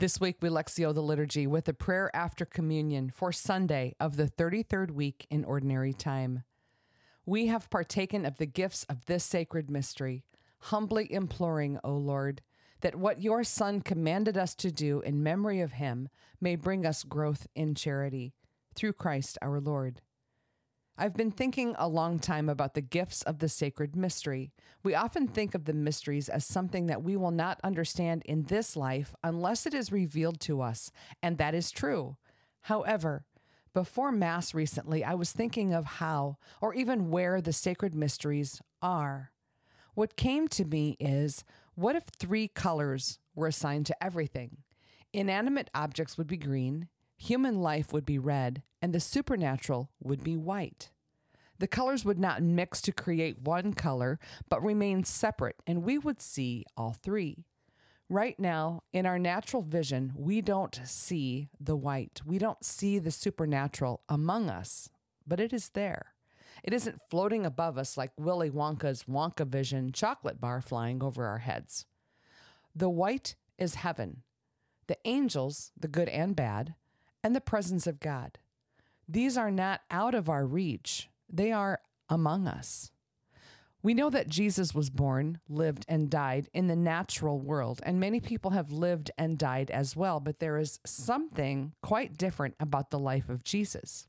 This week we Lectio the Liturgy with a prayer after communion for Sunday of the 33rd week in Ordinary Time. We have partaken of the gifts of this sacred mystery, humbly imploring, O Lord, that what your Son commanded us to do in memory of him may bring us growth in charity. Through Christ our Lord. I've been thinking a long time about the gifts of the sacred mystery. We often think of the mysteries as something that we will not understand in this life unless it is revealed to us, and that is true. However, before Mass recently, I was thinking of how, or even where, the sacred mysteries are. What came to me is what if three colors were assigned to everything? Inanimate objects would be green, human life would be red, and the supernatural would be white. The colors would not mix to create one color, but remain separate, and we would see all three. Right now, in our natural vision, we don't see the white. We don't see the supernatural among us, but it is there. It isn't floating above us like Willy Wonka's Wonka Vision chocolate bar flying over our heads. The white is heaven, the angels, the good and bad, and the presence of God. These are not out of our reach, they are among us. We know that Jesus was born, lived, and died in the natural world, and many people have lived and died as well, but there is something quite different about the life of Jesus.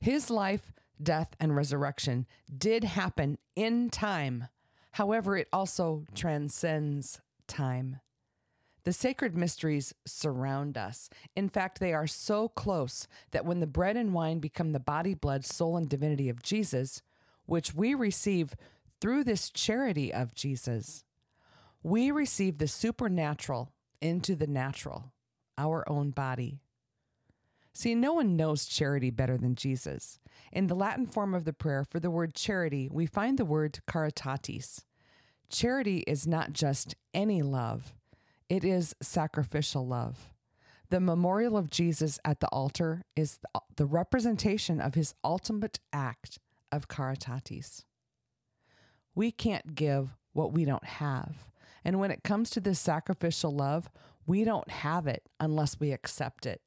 His life, death, and resurrection did happen in time. However, it also transcends time. The sacred mysteries surround us. In fact, they are so close that when the bread and wine become the body, blood, soul, and divinity of Jesus, which we receive through this charity of Jesus, we receive the supernatural into the natural, our own body. See, no one knows charity better than Jesus. In the Latin form of the prayer for the word charity, we find the word caritatis. Charity is not just any love, it is sacrificial love. The memorial of Jesus at the altar is the representation of his ultimate act of caritatis. We can't give what we don't have. And when it comes to this sacrificial love, we don't have it unless we accept it.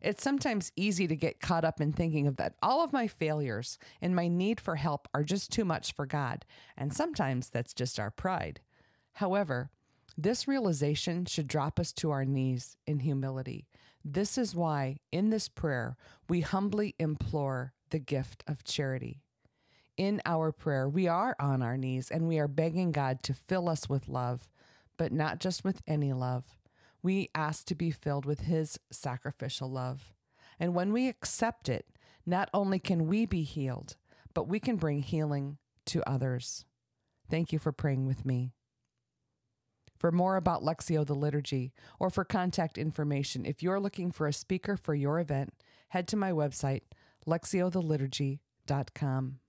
It's sometimes easy to get caught up in thinking of that all of my failures and my need for help are just too much for God, and sometimes that's just our pride. However, this realization should drop us to our knees in humility. This is why, in this prayer, we humbly implore the gift of charity. In our prayer, we are on our knees and we are begging God to fill us with love, but not just with any love. We ask to be filled with His sacrificial love. And when we accept it, not only can we be healed, but we can bring healing to others. Thank you for praying with me. For more about Lectio the Liturgy or for contact information, if you're looking for a speaker for your event, head to my website, lectiothe liturgy.com.